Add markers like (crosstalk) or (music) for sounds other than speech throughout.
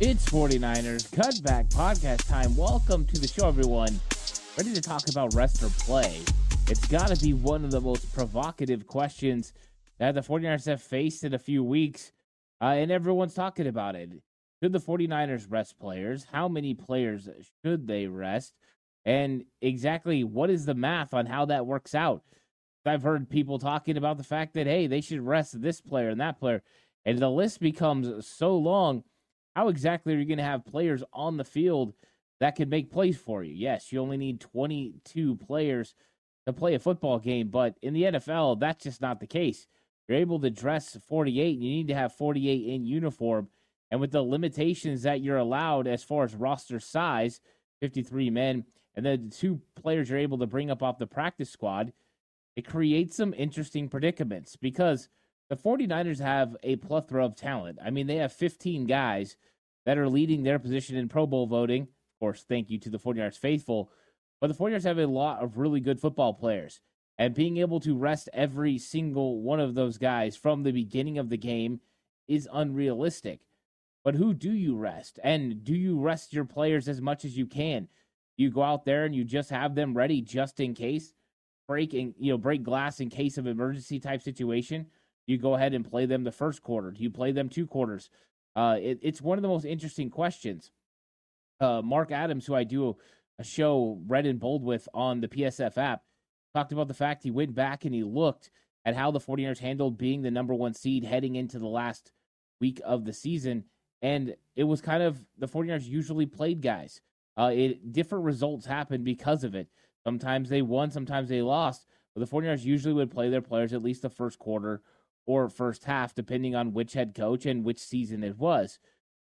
It's 49ers Cutback Podcast time. Welcome to the show, everyone. Ready to talk about rest or play? It's got to be one of the most provocative questions that the 49ers have faced in a few weeks, uh, and everyone's talking about it. Should the 49ers rest players? How many players should they rest? And exactly what is the math on how that works out? I've heard people talking about the fact that, hey, they should rest this player and that player. And the list becomes so long how exactly are you going to have players on the field that could make plays for you? Yes, you only need 22 players to play a football game, but in the NFL, that's just not the case. You're able to dress 48, and you need to have 48 in uniform. And with the limitations that you're allowed as far as roster size, 53 men, and then the two players you're able to bring up off the practice squad, it creates some interesting predicaments because the 49ers have a plethora of talent. I mean, they have 15 guys that are leading their position in Pro Bowl voting. Of course, thank you to the 49ers faithful. But the 49ers have a lot of really good football players. And being able to rest every single one of those guys from the beginning of the game is unrealistic. But who do you rest? And do you rest your players as much as you can? You go out there and you just have them ready just in case, breaking, you know, break glass in case of emergency type situation you go ahead and play them the first quarter? Do you play them two quarters? Uh, it, it's one of the most interesting questions. Uh, Mark Adams, who I do a show red and bold with on the PSF app, talked about the fact he went back and he looked at how the 49ers handled being the number one seed heading into the last week of the season. And it was kind of the 49ers usually played guys. Uh, it different results happened because of it. Sometimes they won, sometimes they lost. But the 49ers usually would play their players at least the first quarter or first half, depending on which head coach and which season it was.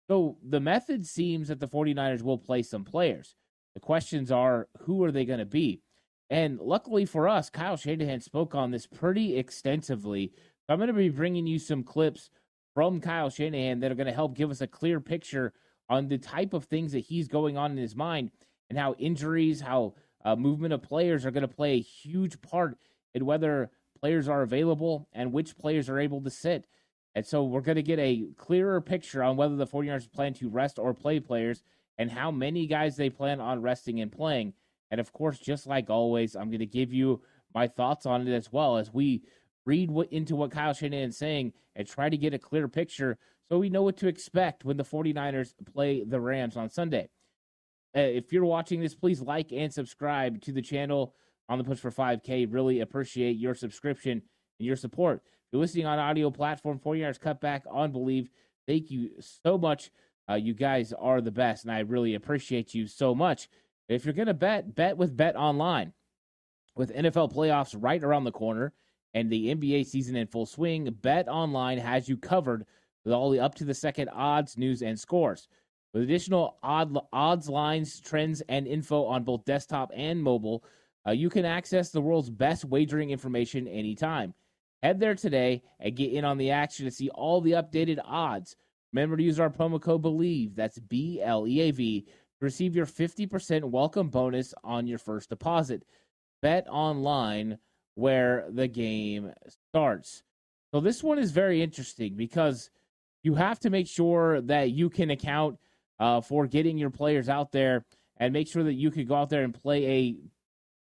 So the method seems that the 49ers will play some players. The questions are who are they going to be? And luckily for us, Kyle Shanahan spoke on this pretty extensively. So I'm going to be bringing you some clips from Kyle Shanahan that are going to help give us a clear picture on the type of things that he's going on in his mind and how injuries, how uh, movement of players are going to play a huge part in whether players are available and which players are able to sit. And so we're going to get a clearer picture on whether the 49ers plan to rest or play players and how many guys they plan on resting and playing. And of course, just like always, I'm going to give you my thoughts on it as well as we read what, into what Kyle Shanahan is saying and try to get a clear picture so we know what to expect when the 49ers play the Rams on Sunday. Uh, if you're watching this, please like and subscribe to the channel on the push for 5K. Really appreciate your subscription and your support. If you're listening on audio platform, 49ers Cutback on Bleav. Thank you so much. Uh, you guys are the best, and I really appreciate you so much. If you're going to bet, bet with Bet Online. With NFL playoffs right around the corner and the NBA season in full swing, Bet Online has you covered with all the up to the second odds, news, and scores. With additional odd, odds, lines, trends, and info on both desktop and mobile, uh, you can access the world's best wagering information anytime. Head there today and get in on the action to see all the updated odds. Remember to use our promo code BLEAV, that's B L E A V, to receive your 50% welcome bonus on your first deposit. Bet online where the game starts. So, this one is very interesting because you have to make sure that you can account uh, for getting your players out there and make sure that you could go out there and play a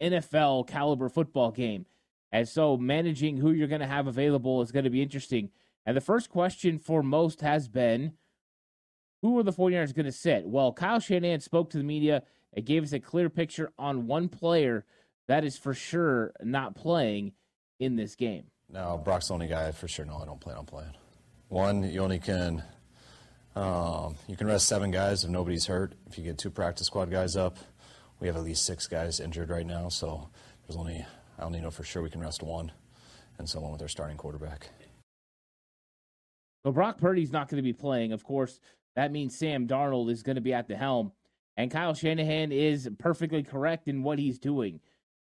NFL caliber football game. And so managing who you're going to have available is going to be interesting. And the first question for most has been who are the 49ers going to sit? Well, Kyle Shanahan spoke to the media and gave us a clear picture on one player that is for sure not playing in this game. No, Brock's the only guy for sure. No, I don't plan on playing. One, you only can um, you can rest seven guys if nobody's hurt. If you get two practice squad guys up, we have at least six guys injured right now. So there's only I only know for sure we can rest one, and someone with our starting quarterback. So Brock Purdy's not going to be playing. Of course, that means Sam Darnold is going to be at the helm. And Kyle Shanahan is perfectly correct in what he's doing.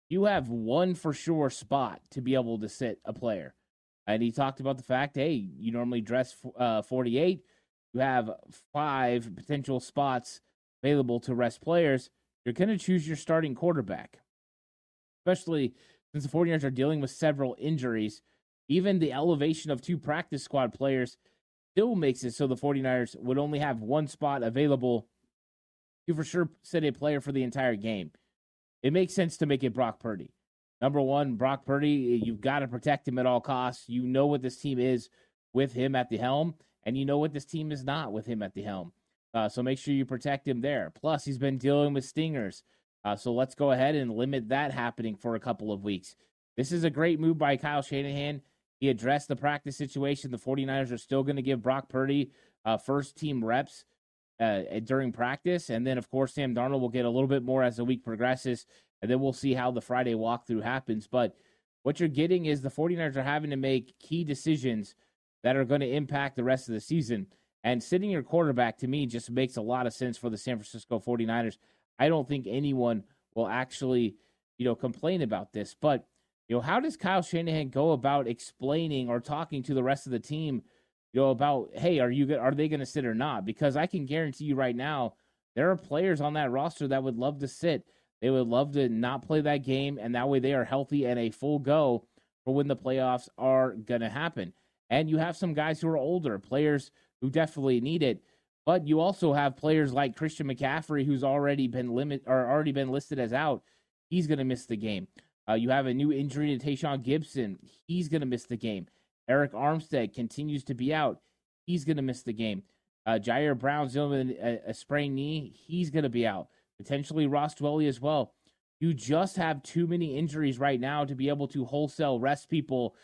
You have one for sure spot to be able to sit a player. And he talked about the fact hey, you normally dress uh, 48, you have five potential spots available to rest players. You're going to choose your starting quarterback, especially since the 49ers are dealing with several injuries. Even the elevation of two practice squad players still makes it so the 49ers would only have one spot available to for sure set a player for the entire game. It makes sense to make it Brock Purdy. Number one, Brock Purdy, you've got to protect him at all costs. You know what this team is with him at the helm, and you know what this team is not with him at the helm. Uh, so make sure you protect him there. Plus, he's been dealing with stingers. Uh, so let's go ahead and limit that happening for a couple of weeks. This is a great move by Kyle Shanahan. He addressed the practice situation. The 49ers are still going to give Brock Purdy uh, first team reps uh, during practice. And then, of course, Sam Darnold will get a little bit more as the week progresses. And then we'll see how the Friday walkthrough happens. But what you're getting is the 49ers are having to make key decisions that are going to impact the rest of the season. And sitting your quarterback to me just makes a lot of sense for the San Francisco 49ers. I don't think anyone will actually, you know, complain about this. But you know, how does Kyle Shanahan go about explaining or talking to the rest of the team, you know, about hey, are you are they going to sit or not? Because I can guarantee you right now, there are players on that roster that would love to sit. They would love to not play that game, and that way they are healthy and a full go for when the playoffs are going to happen. And you have some guys who are older, players who definitely need it. But you also have players like Christian McCaffrey, who's already been limit or already been listed as out. He's going to miss the game. Uh, you have a new injury to Tashaun Gipson. He's going to miss the game. Arik Armstead continues to be out. He's going to miss the game. Uh, Ji'Ayir Brown's dealing with a, a sprained knee. He's going to be out. Potentially Ross Dwelley as well. You just have too many injuries right now to be able to wholesale rest people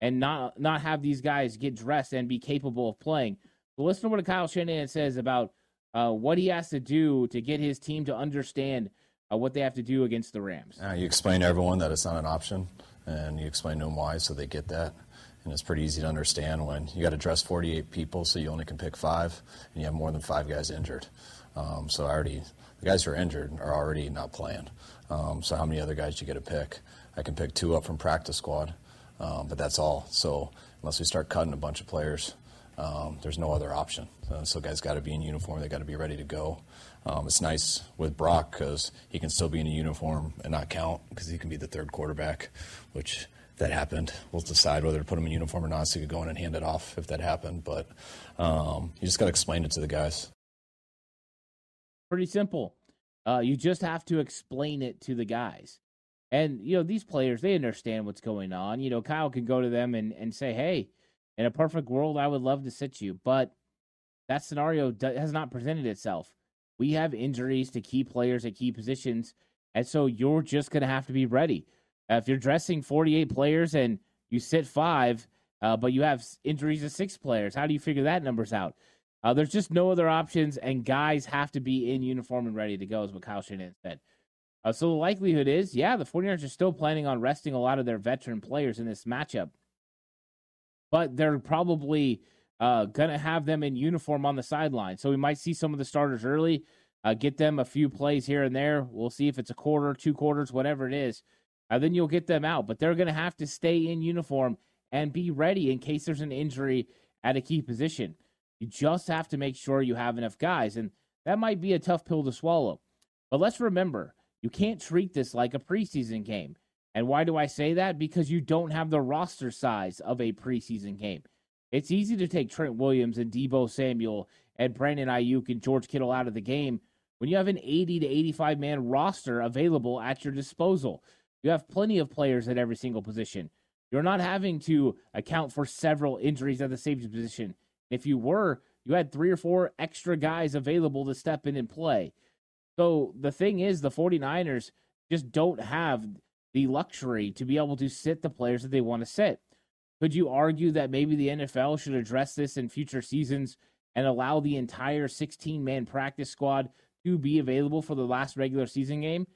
and not not have these guys get dressed and be capable of playing. So listen to what Kyle Shanahan says about uh, what he has to do to get his team to understand uh, what they have to do against the Rams. Uh, you explain to everyone that it's not an option, and you explain to them why, so they get that. And it's pretty easy to understand when you got to dress 48 people, so you only can pick five, and you have more than five guys injured. Um, so I already, the guys who are injured are already not playing. Um, so how many other guys do you get to pick? I can pick two up from practice squad, um, but that's all. So unless we start cutting a bunch of players, um, there's no other option. Uh, so guys got to be in uniform. They got to be ready to go. Um, it's nice with Brock because he can still be in a uniform and not count because he can be the third quarterback, which that happened, we'll decide whether to put him in uniform or not so he could go in and hand it off if that happened. But um, you just got to explain it to the guys. Pretty simple. Uh, you just have to explain it to the guys. And, you know, these players, they understand what's going on. You know, Kyle can go to them and, and say, hey, in a perfect world, I would love to sit you. But that scenario has not presented itself we have injuries to key players at key positions. And so you're just going to have to be ready. Uh, if you're dressing 48 players and you sit five, uh, but you have injuries to six players, how do you figure that numbers out? Uh, there's just no other options, and guys have to be in uniform and ready to go, is what Kyle Shanahan said. Uh, so the likelihood is, yeah, the 49ers are still planning on resting a lot of their veteran players in this matchup. But they're probably uh, gonna have them in uniform on the sideline. So we might see some of the starters early, uh, get them a few plays here and there. We'll see if it's a quarter, two quarters, whatever it is. Uh, then you'll get them out. But they're gonna have to stay in uniform and be ready in case there's an injury at a key position. You just have to make sure you have enough guys, and that might be a tough pill to swallow. But let's remember, you can't treat this like a preseason game. And why do I say that? Because you don't have the roster size of a preseason game. It's easy to take Trent Williams and Deebo Samuel and Brandon Aiyuk and George Kittle out of the game when you have an 80 to 85 man roster available at your disposal. You have plenty of players at every single position. You're not having to account for several injuries at the safety position. If you were, you had three or four extra guys available to step in and play. So the thing is, the 49ers just don't have the luxury to be able to sit the players that they want to sit. Could you argue that maybe the NFL should address this in future seasons and allow the entire 16 man practice squad to be available for the last regular season game?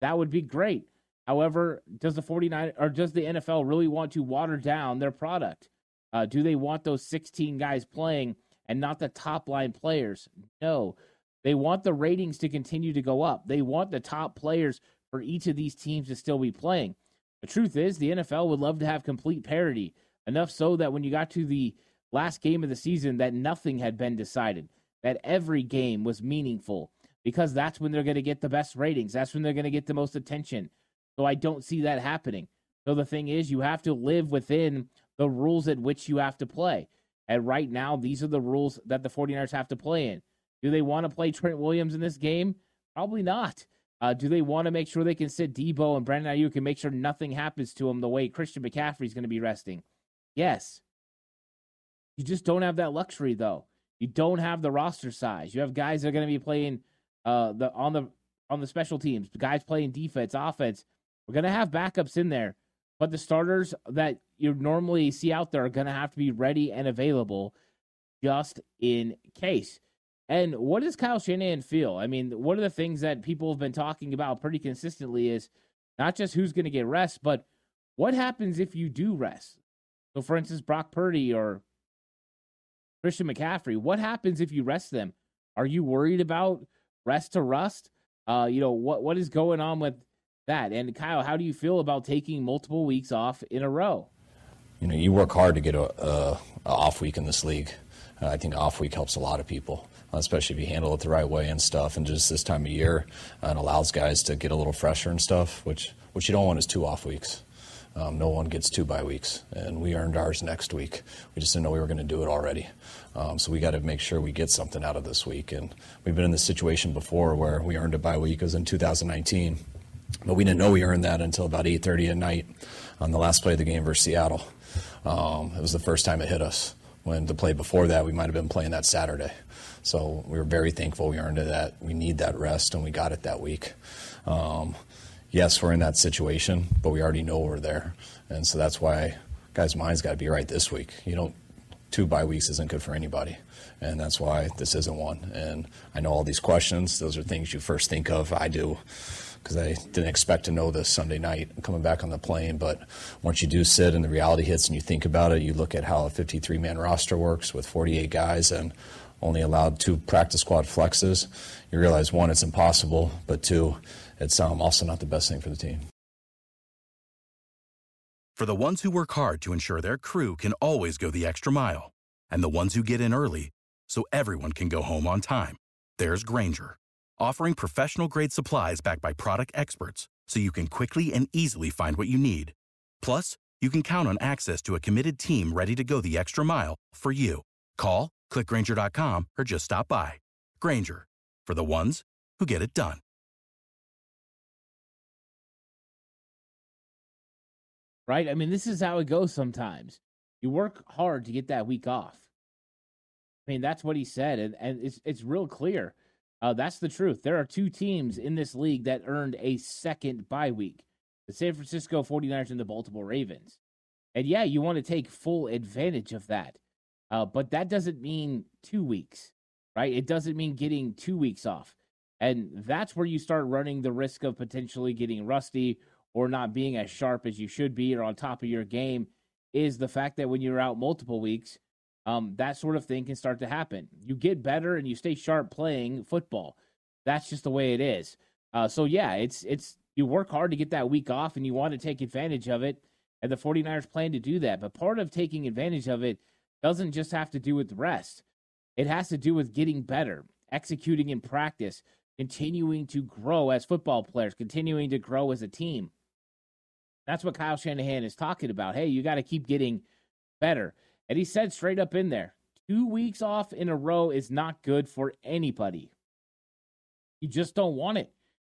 That would be great. However, does the 49 or does the NFL really want to water down their product? Uh, do they want those 16 guys playing and not the top line players? No. They want the ratings to continue to go up. They want the top players for each of these teams to still be playing. The truth is, the NFL would love to have complete parity, enough so that when you got to the last game of the season, that nothing had been decided, that every game was meaningful, because that's when they're going to get the best ratings. That's when they're going to get the most attention. So I don't see that happening. So the thing is, you have to live within the rules at which you have to play. And right now, these are the rules that the 49ers have to play in. Do they want to play Trent Williams in this game? Probably not. Uh, do they want to make sure they can sit Deebo and Brandon Aiyuk and make sure nothing happens to him the way Christian McCaffrey is going to be resting? Yes. You just don't have that luxury though. You don't have the roster size. You have guys that are going to be playing uh, the on the on the special teams, guys playing defense, offense. We're going to have backups in there, but the starters that you normally see out there are going to have to be ready and available just in case. And what does Kyle Shanahan feel? I mean, one of the things that people have been talking about pretty consistently is not just who's going to get rest, but what happens if you do rest? So, for instance, Brock Purdy or Christian McCaffrey, what happens if you rest them? Are you worried about rest to rust? Uh, you know, what what is going on with that? And Kyle, how do you feel about taking multiple weeks off in a row? You know, you work hard to get a, a, a off week in this league. Uh, I think off week helps a lot of people especially if you handle it the right way and stuff. And just this time of year, uh, it allows guys to get a little fresher and stuff, which which you don't want is two off weeks. Um, no one gets two bye weeks, and we earned ours next week. We just didn't know we were going to do it already. Um, so we got to make sure we get something out of this week. And we've been in this situation before where we earned a bye week. It was in 2019, but we didn't know we earned that until about 8:30 at night on the last play of the game versus Seattle. Um, it was the first time it hit us. When the play before that, we might have been playing that Saturday. So we were very thankful we earned that. We need that rest, and we got it that week. Um, yes, we're in that situation, but we already know we're there, and so that's why guys' minds got to be right this week. You know, two bye weeks isn't good for anybody, and that's why this isn't one. And I know all these questions; those are things you first think of. I do because I didn't expect to know this Sunday night coming back on the plane. But once you do sit and the reality hits and you think about it, you look at how a 53 man roster works with 48 guys and only allowed two practice squad flexes, you realize one, it's impossible, but two, it's um, also not the best thing for the team. For the ones who work hard to ensure their crew can always go the extra mile, and the ones who get in early so everyone can go home on time, there's Grainger, offering professional grade supplies backed by product experts so you can quickly and easily find what you need. Plus, you can count on access to a committed team ready to go the extra mile for you. Call Click Grainger.com or just stop by. Grainger, for the ones who get it done. Right? I mean, this is how it goes sometimes. You work hard to get that week off. I mean, that's what he said, and, and it's it's real clear. Uh, that's the truth. There are two teams in this league that earned a second bye week the San Francisco 49ers and the Baltimore Ravens. And yeah, you want to take full advantage of that. Uh, but that doesn't mean two weeks, right? It doesn't mean getting two weeks off. And that's where you start running the risk of potentially getting rusty or not being as sharp as you should be or on top of your game is the fact that when you're out multiple weeks, um, that sort of thing can start to happen. You get better and you stay sharp playing football. That's just the way it is. Uh, so yeah, it's it's you work hard to get that week off and you want to take advantage of it. And the 49ers plan to do that. But part of taking advantage of it doesn't just have to do with rest. It has to do with getting better, executing in practice, continuing to grow as football players, continuing to grow as a team. That's what Kyle Shanahan is talking about. Hey, you got to keep getting better. And he said straight up in there, two weeks off in a row is not good for anybody. You just don't want it.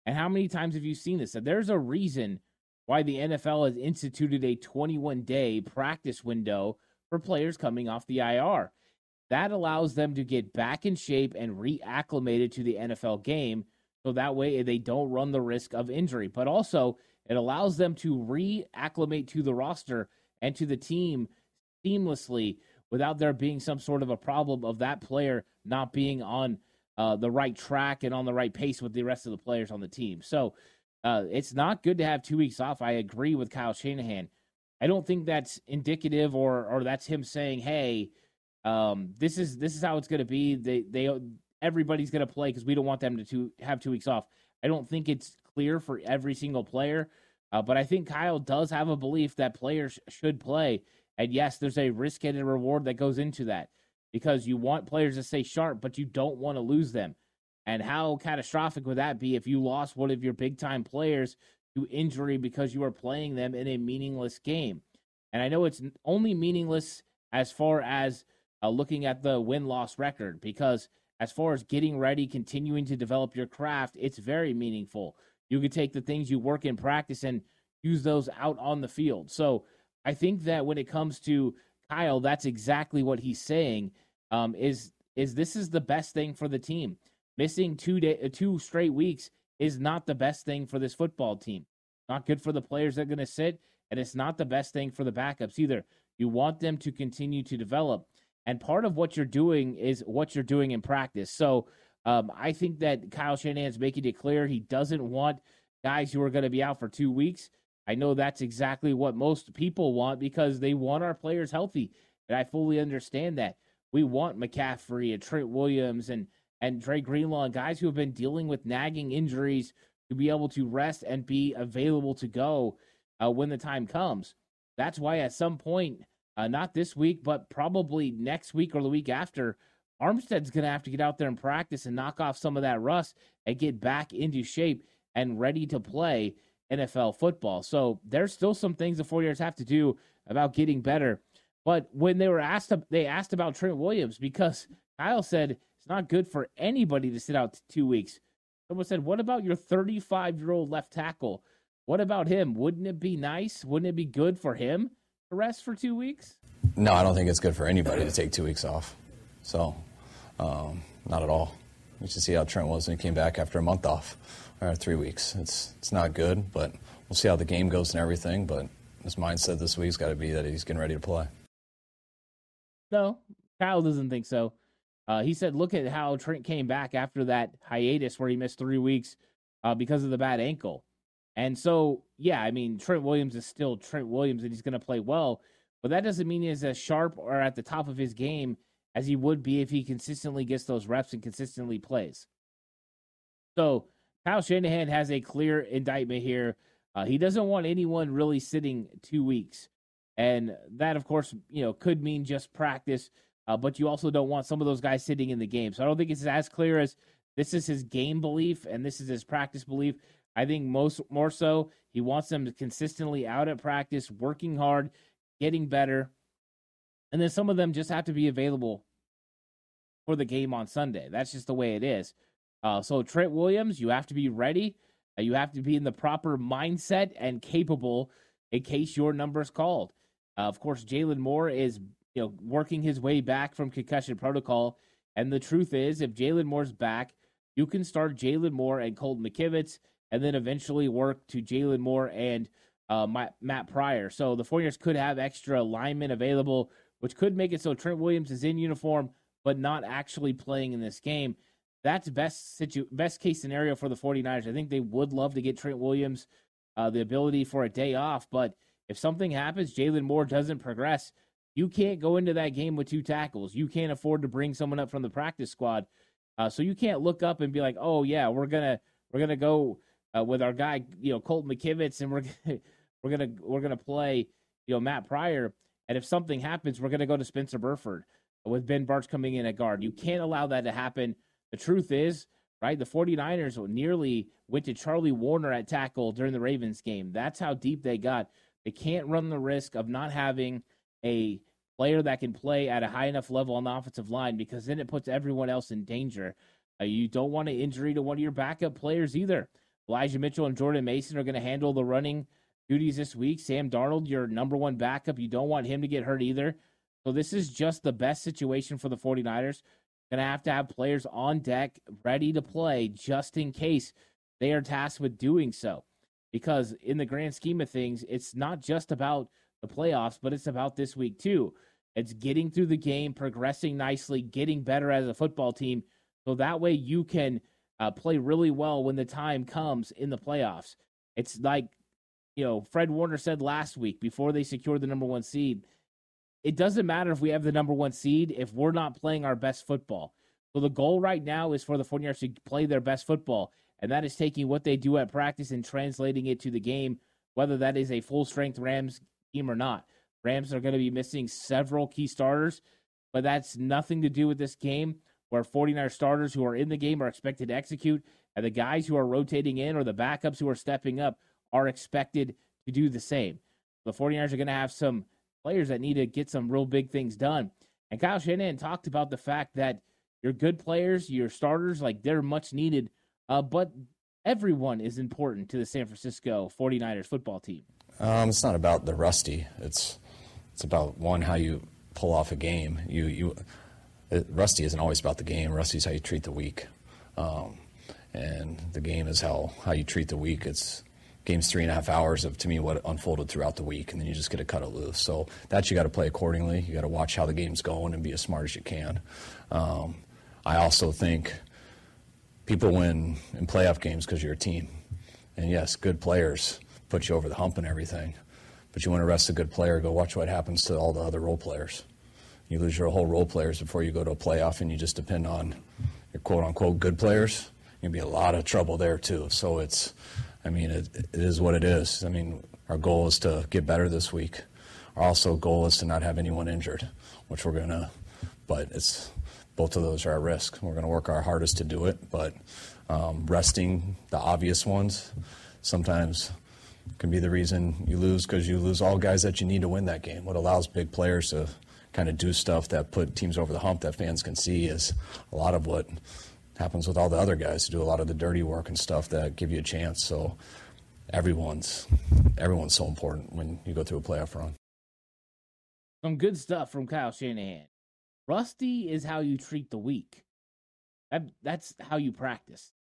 And how many times have you seen this? there's a reason why the NFL has instituted a 21 day practice window for players coming off the IR. That allows them to get back in shape and reacclimated to the NFL game. So that way they don't run the risk of injury. But also, it allows them to reacclimate to the roster and to the team seamlessly without there being some sort of a problem of that player not being on uh, the right track and on the right pace with the rest of the players on the team. So uh, it's not good to have two weeks off. I agree with Kyle Shanahan. I don't think that's indicative or or that's him saying, "Hey, um, this is this is how it's going to be." They they everybody's going to play because we don't want them to two, have two weeks off. I don't think it's clear for every single player, uh, but I think Kyle does have a belief that players should play. And yes, there's a risk and a reward that goes into that because you want players to stay sharp, but you don't want to lose them. And how catastrophic would that be if you lost one of your big time players to injury because you are playing them in a meaningless game? And I know it's only meaningless as far as uh, looking at the win loss record because as far as getting ready, continuing to develop your craft, it's very meaningful. You could take the things you work in practice and use those out on the field. So I think that when it comes to Kyle, that's exactly what he's saying um, is is this is the best thing for the team. Missing two day uh, two straight weeks is not the best thing for this football team. Not good for the players that are going to sit, and it's not the best thing for the backups either. You want them to continue to develop, and part of what you're doing is what you're doing in practice. So um, I think that Kyle Shanahan's making it clear he doesn't want guys who are going to be out for two weeks. I know that's exactly what most people want because they want our players healthy, and I fully understand that we want McCaffrey and Trent Williams and and Dre Greenlaw guys who have been dealing with nagging injuries to be able to rest and be available to go uh, when the time comes. That's why at some point, uh, not this week, but probably next week or the week after, Armstead's going to have to get out there and practice and knock off some of that rust and get back into shape and ready to play NFL football. So there's still some things the 49ers have to do about getting better but when they were asked, they asked about Trent Williams because Kyle said it's not good for anybody to sit out two weeks. Someone said, "What about your 35 year old left tackle? What about him? Wouldn't it be nice? Wouldn't it be good for him to rest for two weeks?" No, I don't think it's good for anybody to take two weeks off. So, um, not at all. We should see how Trent was when he came back after a month off, or three weeks. It's it's not good, but we'll see how the game goes and everything. But his mindset this week's got to be that he's getting ready to play. No, Kyle doesn't think so. Uh, he said, look at how Trent came back after that hiatus where he missed three weeks uh, because of the bad ankle. And so, yeah, I mean, Trent Williams is still Trent Williams and he's going to play well, but that doesn't mean he's as sharp or at the top of his game as he would be if he consistently gets those reps and consistently plays. So, Kyle Shanahan has a clear indictment here. Uh, he doesn't want anyone really sitting two weeks. And that, of course, you know, could mean just practice, uh, but you also don't want some of those guys sitting in the game. So I don't think it's as clear as this is his game belief and this is his practice belief. I think most more so he wants them consistently out at practice, working hard, getting better, and then some of them just have to be available for the game on Sunday. That's just the way it is. Uh, so Trent Williams, you have to be ready. Uh, you have to be in the proper mindset and capable in case your number is called. Uh, of course, Jaylon Moore is you know working his way back from concussion protocol, and the truth is, if Jaylon Moore's back, you can start Jaylon Moore and Colt McKivitz, and then eventually work to Jaylon Moore and uh, Matt Pryor. So the 49ers could have extra linemen available, which could make it so Trent Williams is in uniform but not actually playing in this game. That's best situ- best case scenario for the 49ers. I think they would love to get Trent Williams uh, the ability for a day off, but if something happens, Jaylon Moore doesn't progress, you can't go into that game with two tackles. You can't afford to bring someone up from the practice squad. Uh, so you can't look up and be like, "Oh yeah, we're gonna we're gonna go uh, with our guy, you know, Colt McKivitz, and we're (laughs) gonna, we're gonna we're gonna play, you know, Matt Pryor." And if something happens, we're gonna go to Spencer Burford with Ben Bartch coming in at guard. You can't allow that to happen. The truth is, right? The 49ers nearly went to Charlie Woerner at tackle during the Ravens game. That's how deep they got. They can't run the risk of not having a player that can play at a high enough level on the offensive line because then it puts everyone else in danger. Uh, you don't want an injury to one of your backup players either. Elijah Mitchell and Jordan Mason are going to handle the running duties this week. Sam Darnold, your number one backup, you don't want him to get hurt either. So this is just the best situation for the 49ers. Going to have to have players on deck ready to play just in case they are tasked with doing so. Because in the grand scheme of things, it's not just about the playoffs, but it's about this week too. It's getting through the game, progressing nicely, getting better as a football team. So that way you can uh, play really well when the time comes in the playoffs. It's like, you know, Fred Warner said last week before they secured the number one seed it doesn't matter if we have the number one seed if we're not playing our best football. So the goal right now is for the 49ers to play their best football, and that is taking what they do at practice and translating it to the game, whether that is a full strength Rams team or not. Rams are going to be missing several key starters, but that's nothing to do with this game where 49 starters who are in the game are expected to execute, and the guys who are rotating in or the backups who are stepping up are expected to do the same. The 49ers are going to have some players that need to get some real big things done. And Kyle Shanahan talked about the fact that your good players, your starters, like they're much needed, uh, but everyone is important to the San Francisco 49ers football team. Um, it's not about the rusty. It's it's about one how you pull off a game. You you it, rusty isn't always about the game. Rusty is how you treat the week, um, and the game is how how you treat the week. It's game's three and a half hours of to me what unfolded throughout the week, and then you just get to cut it loose. So that you got to play accordingly. You got to watch how the game's going and be as smart as you can. Um, I also think people win in playoff games because you're a team, and yes, good players put you over the hump and everything. But you want to rest a good player, go watch what happens to all the other role players. You lose your whole role players before you go to a playoff, and you just depend on your quote unquote good players. You'll be a lot of trouble there too. So it's I mean, it, it is what it is. I mean, our goal is to get better this week. Our also goal is to not have anyone injured, which we're going to, but it's both of those are at risk. We're going to work our hardest to do it, but um, resting the obvious ones sometimes can be the reason you lose because you lose all guys that you need to win that game. What allows big players to kind of do stuff that put teams over the hump that fans can see is a lot of what happens with all the other guys to do a lot of the dirty work and stuff that give you a chance. So everyone's everyone's so important when you go through a playoff run. Some good stuff from Kyle Shanahan. Rusty is how you treat the week. That, that's how you practice.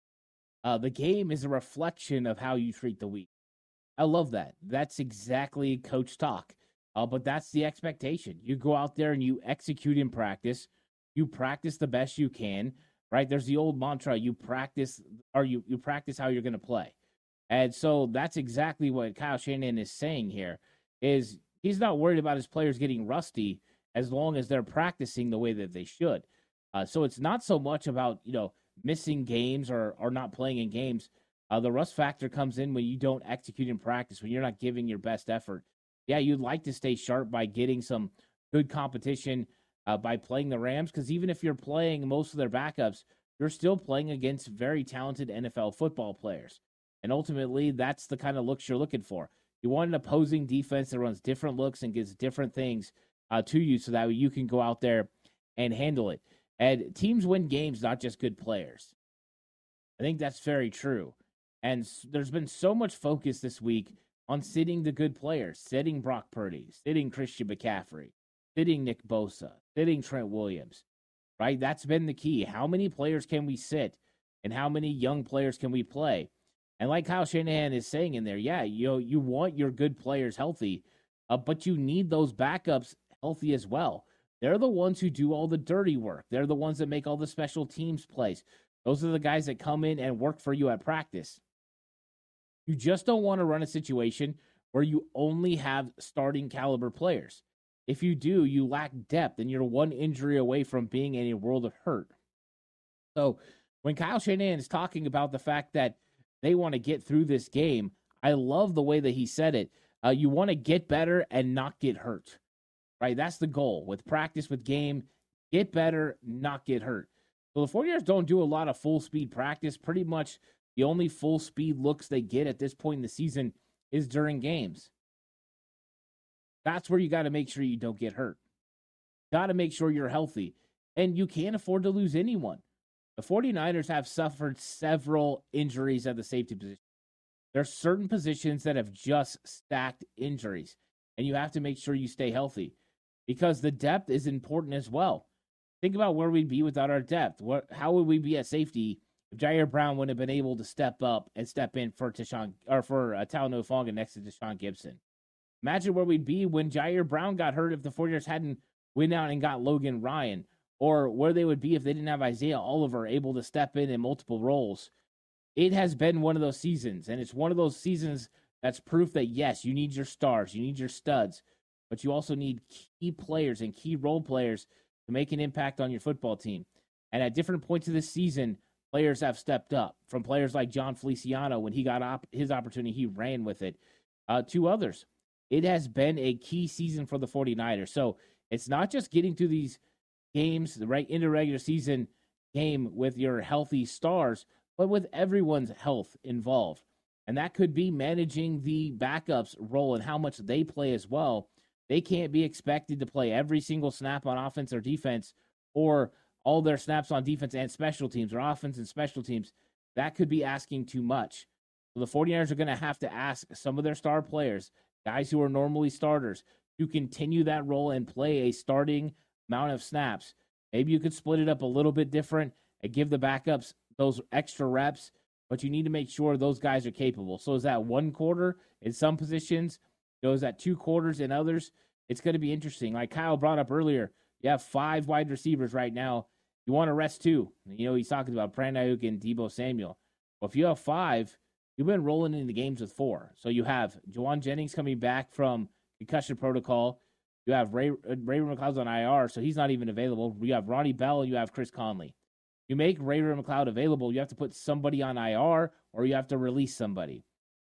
Uh, the game is a reflection of how you treat the week. I love that. That's exactly coach talk. Uh, but that's the expectation. You go out there and you execute in practice. You practice the best you can right? There's the old mantra: you practice or you you practice how you're going to play, and so that's exactly what Kyle Shanahan is saying here. Is he's not worried about his players getting rusty as long as they're practicing the way that they should. Uh, so it's not so much about you know missing games or or not playing in games. Uh, the rust factor comes in when you don't execute in practice, when you're not giving your best effort. Yeah, you'd like to stay sharp by getting some good competition uh, by playing the Rams because even if you're playing most of their backups, you're still playing against very talented NFL football players. And ultimately, that's the kind of looks you're looking for. You want an opposing defense that runs different looks and gives different things uh, to you so that you can go out there and handle it. And teams win games, not just good players. I think that's very true. And there's been so much focus this week on sitting the good players, sitting Brock Purdy, sitting Christian McCaffrey, sitting Nick Bosa, sitting Trent Williams, right? That's been the key. How many players can we sit and how many young players can we play? And like Kyle Shanahan is saying in there, yeah, you know, you want your good players healthy, uh, but you need those backups healthy as well. They're the ones who do all the dirty work. They're the ones that make all the special teams plays. Those are the guys that come in and work for you at practice. You just don't want to run a situation where you only have starting caliber players. If you do, you lack depth and you're one injury away from being in a world of hurt. So when Kyle Shanahan is talking about the fact that they want to get through this game, I love the way that he said it. Uh, you want to get better and not get hurt, right? That's the goal with practice, with game. Get better, not get hurt. So the 49ers don't do a lot of full speed practice. Pretty much the only full speed looks they get at this point in the season is during games. That's where you got to make sure you don't get hurt. Got to make sure you're healthy. And you can't afford to lose anyone. The 49ers have suffered several injuries at the safety position. There's certain positions that have just stacked injuries, and you have to make sure you stay healthy because the depth is important as well. Think about where we'd be without our depth. What, how would we be at safety if Ji'Ayir Brown wouldn't have been able to step up and step in for Tashaun or for uh, Talanoa Hufanga next to Tashaun Gipson. Imagine where we'd be when Ji'Ayir Brown got hurt if the 49ers hadn't went out and got Logan Ryan, or where they would be if they didn't have Isaiah Oliver able to step in in multiple roles. It has been one of those seasons, and it's one of those seasons that's proof that yes, you need your stars, you need your studs, but you also need key players and key role players to make an impact on your football team. And at different points of this season, players have stepped up from players like Jon Feliciano when he got op- his opportunity, he ran with it, uh, to others. It has been a key season for the 49ers. So it's not just getting to these games, the right into regular season game with your healthy stars, but with everyone's health involved. And that could be managing the backups role and how much they play as well. They can't be expected to play every single snap on offense or defense or all their snaps on defense and special teams or offense and special teams. That could be asking too much. So the 49ers are going to have to ask some of their star players, guys who are normally starters, to continue that role and play a starting amount of snaps. Maybe you could split it up a little bit different and give the backups those extra reps, but you need to make sure those guys are capable. So is that one quarter in some positions? Goes at two quarters in others? It's going to be interesting. Like Kyle brought up earlier, you have five wide receivers right now. You want to rest two. You know, he's talking about Brandon and Deebo Samuel. Well, if you have five, you've been rolling into games with four. So you have Jauan Jennings coming back from concussion protocol. You have Ray uh, Ray McCloud's on IR, so he's not even available. You have Ronnie Bell you have Chris Conley. You make Ray McCloud available, you have to put somebody on IR or you have to release somebody.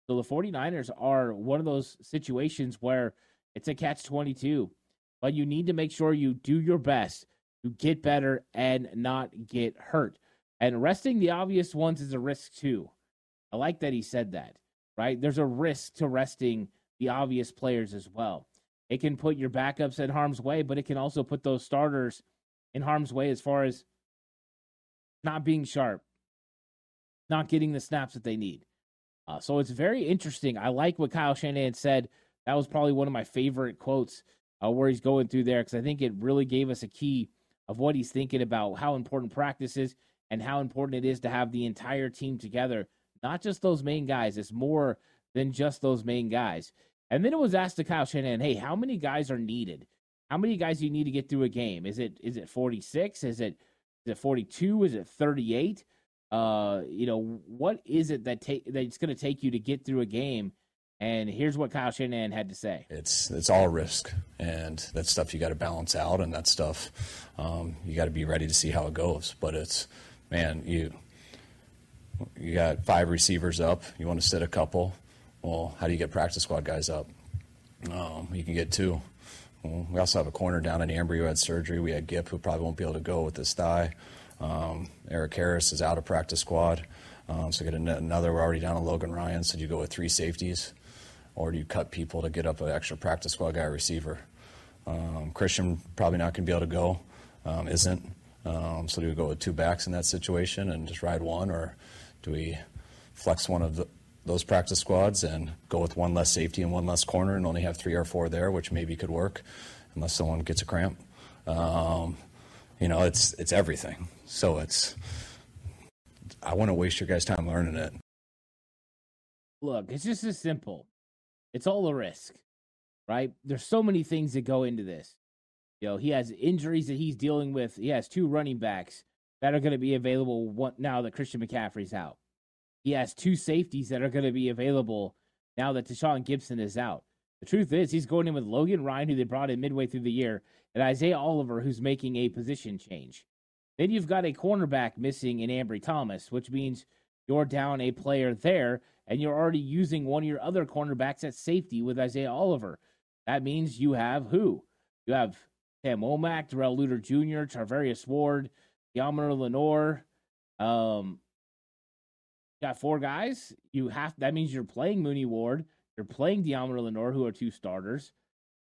So the 49ers are one of those situations where it's a catch 22, but you need to make sure you do your best to get better and not get hurt. And resting the obvious ones is a risk too. I like that he said that, right? There's a risk to resting the obvious players as well. It can put your backups in harm's way, but it can also put those starters in harm's way as far as not being sharp, not getting the snaps that they need. Uh, so it's very interesting. I like what Kyle Shanahan said. That was probably one of my favorite quotes uh, where he's going through there because I think it really gave us a key of what he's thinking about how important practice is and how important it is to have the entire team together, not just those main guys. It's more than just those main guys. And then it was asked to Kyle Shanahan, hey, how many guys are needed? How many guys do you need to get through a game? Is it is it 46? Is it is it 42? Is it 38? Uh, you know, what is it that take that's going to take you to get through a game? And here's what Kyle Shanahan had to say. It's it's all risk, and that stuff you got to balance out, and that stuff um, you got to be ready to see how it goes. But it's man, you you got five receivers up. You want to sit a couple. Well, how do you get practice squad guys up? Um, you can get two. Well, we also have a corner down in Ambry who had surgery. We had Gip who probably won't be able to go with his thigh. Um, Erik Harris is out of practice squad. Um, so get another. We're already down to Logan Ryan. So you go with three safeties, or do you cut people to get up an extra practice squad guy receiver? Um, Christian probably not going to be able to go. Um, isn't. Um, so do we go with two backs in that situation and just ride one, or do we flex one of the, those practice squads and go with one less safety and one less corner and only have three or four there, which maybe could work unless someone gets a cramp. Um, you know, it's it's everything. So it's I want to waste your guys' time learning it. Look, it's just as simple. It's all a risk, right? There's so many things that go into this. You know, he has injuries that he's dealing with. He has two running backs that are going to be available now that Christian McCaffrey's out. He has two safeties that are going to be available now that Tashaun Gipson is out. The truth is, he's going in with Logan Ryan, who they brought in midway through the year, and Isaiah Oliver, who's making a position change. Then you've got a cornerback missing in Ambry Thomas, which means you're down a player there, and you're already using one of your other cornerbacks at safety with Isaiah Oliver. That means you have who? You have Sam Womack, Darrell Luter Jr., Charvarius Ward, Yammer Lenoir. um, got four guys. You have that means you're playing Mooney Ward, you're playing Deommodore Lenoir, who are two starters.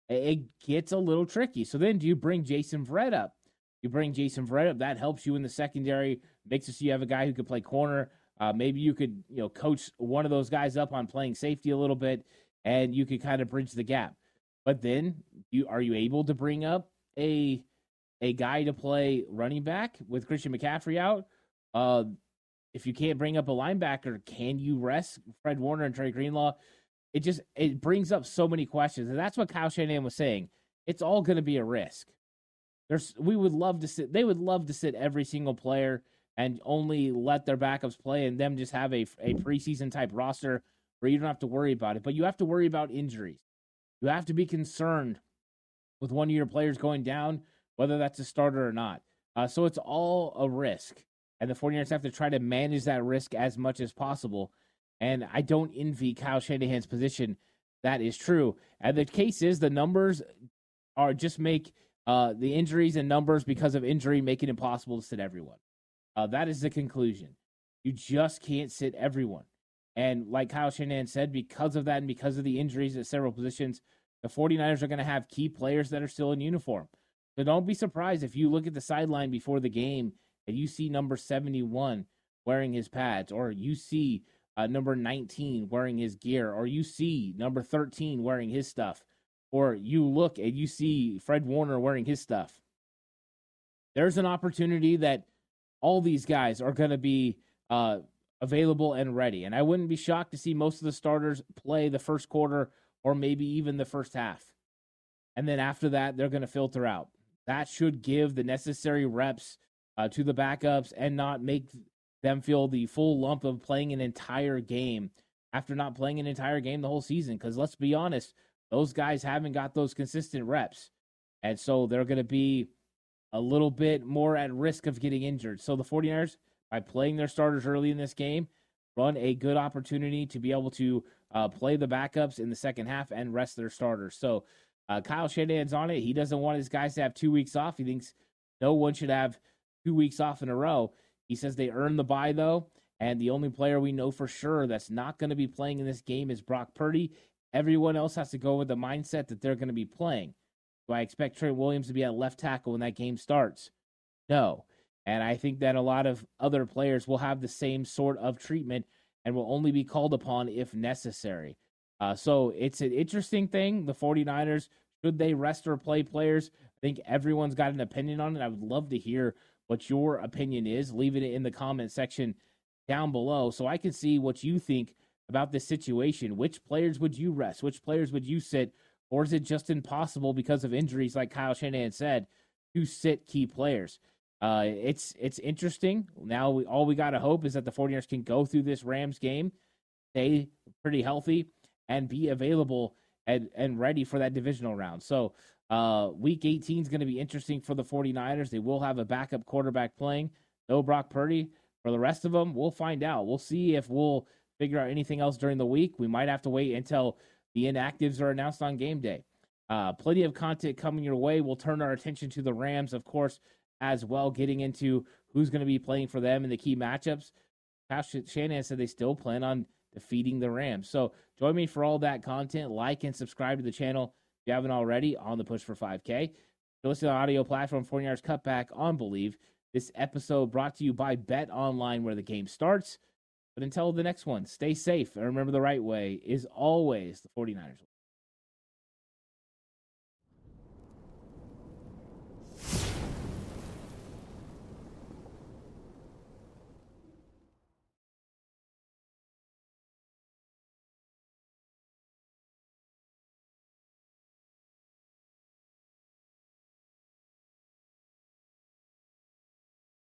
It gets a little tricky. So then, do you bring Jason Verrett up? You bring Jason Verrett up, that helps you in the secondary, makes it so you have a guy who could play corner. Uh, maybe you could, you know, coach one of those guys up on playing safety a little bit, and you could kind of bridge the gap. But then, you are you able to bring up a a guy to play running back with Christian McCaffrey out? Uh, if you can't bring up a linebacker, can you rest Fred Warner and Dre Greenlaw? It just it brings up so many questions, and that's what Kyle Shanahan was saying. It's all going to be a risk. There's we would love to sit. They would love to sit every single player and only let their backups play, and them just have a a preseason type roster where you don't have to worry about it. But you have to worry about injuries. You have to be concerned with one of your players going down, whether that's a starter or not. Uh, so it's all a risk. And the 49ers have to try to manage that risk as much as possible. And I don't envy Kyle Shanahan's position. That is true. And the case is the numbers are just make uh, the injuries and numbers because of injury make it impossible to sit everyone. Uh, that is the conclusion. You just can't sit everyone. And like Kyle Shanahan said, because of that and because of the injuries at several positions, the 49ers are going to have key players that are still in uniform. So don't be surprised if you look at the sideline before the game and you see number 71 wearing his pads, or you see uh, number 19 wearing his gear, or you see number 13 wearing his stuff, or you look and you see Fred Warner wearing his stuff. There's an opportunity that all these guys are going to be uh, available and ready. And I wouldn't be shocked to see most of the starters play the first quarter or maybe even the first half. And then after that, they're going to filter out. That should give the necessary reps uh, to the backups and not make them feel the full lump of playing an entire game after not playing an entire game the whole season. Because let's be honest, those guys haven't got those consistent reps. And so they're going to be a little bit more at risk of getting injured. So the 49ers, by playing their starters early in this game, run a good opportunity to be able to uh, play the backups in the second half and rest their starters. So uh, Kyle Shanahan's on it. He doesn't want his guys to have two weeks off. He thinks no one should have two weeks off in a row. He says they earned the bye though, and the only player we know for sure that's not going to be playing in this game is Brock Purdy. Everyone else has to go with the mindset that they're going to be playing. Do I expect Trent Williams to be at left tackle when that game starts? No. And I think that a lot of other players will have the same sort of treatment and will only be called upon if necessary. Uh, so it's an interesting thing. The 49ers, should they rest or play players? I think everyone's got an opinion on it. I would love to hear what your opinion is. Leave it in the comment section down below so I can see what you think about this situation. Which players would you rest? Which players would you sit? Or is it just impossible because of injuries, like Kyle Shanahan said, to sit key players? Uh, it's it's interesting. Now we, all we got to hope is that the 49ers can go through this Rams game, stay pretty healthy, and be available and, and ready for that divisional round. So uh, week 18 is going to be interesting for the 49ers. They will have a backup quarterback playing. No Brock Purdy. For the rest of them, we'll find out. We'll see if we'll figure out anything else during the week. We might have to wait until the inactives are announced on game day. Uh, plenty of content coming your way. We'll turn our attention to the Rams, of course, as well, getting into who's going to be playing for them in the key matchups. Pastor Shanahan said they still plan on defeating the Rams. So join me for all that content. Like and subscribe to the channel if you haven't already on the push for 5K. To listen to audio platform 49ers Cutback on Bleav. This episode brought to you by Bet Online, where the game starts. But until the next one, stay safe and remember the right way is always the 49ers.